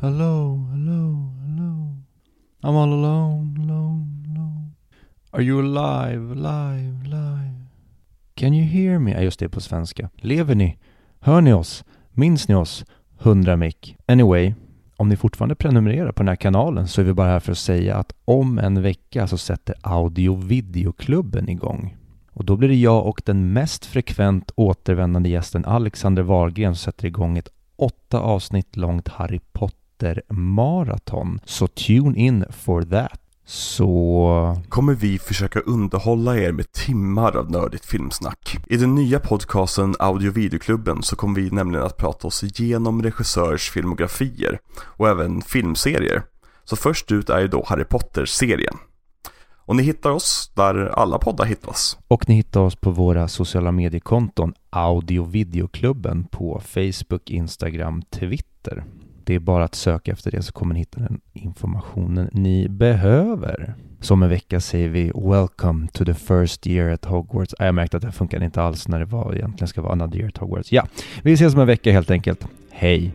Hello, hello, hello. I'm all alone, alone, alone. Are you alive, alive, alive? Can you hear me? Ja, just det, på svenska. Lever ni? Hör ni oss? Minns ni oss? 100 mick. Anyway, om ni fortfarande prenumererar på den här kanalen så är vi bara här för att säga att om en vecka så sätter Audio Videoklubben igång. Och då blir det jag och den mest frekvent återvändande gästen Alexander Wahlgren som sätter igång ett åtta avsnitt långt Harry Potter Potter-maraton. Så tune in for that. Så... kommer vi försöka underhålla er med timmar av nördigt filmsnack. I den nya podcasten Audio Videoklubben så kommer vi nämligen att prata oss igenom regissörs filmografier och även filmserier. Så först ut är ju då Harry Potter-serien. Och ni hittar oss där alla poddar hittas. Och ni hittar oss på våra sociala mediekonton Audio Videoklubben på Facebook, Instagram, Twitter. Det är bara att söka efter det så kommer ni hitta den informationen ni behöver. Som en vecka säger vi Welcome to the first year at Hogwarts. Jag märkte att det funkar inte alls när det var egentligen ska vara another year at Hogwarts. Ja, vi ses om en vecka helt enkelt. Hej!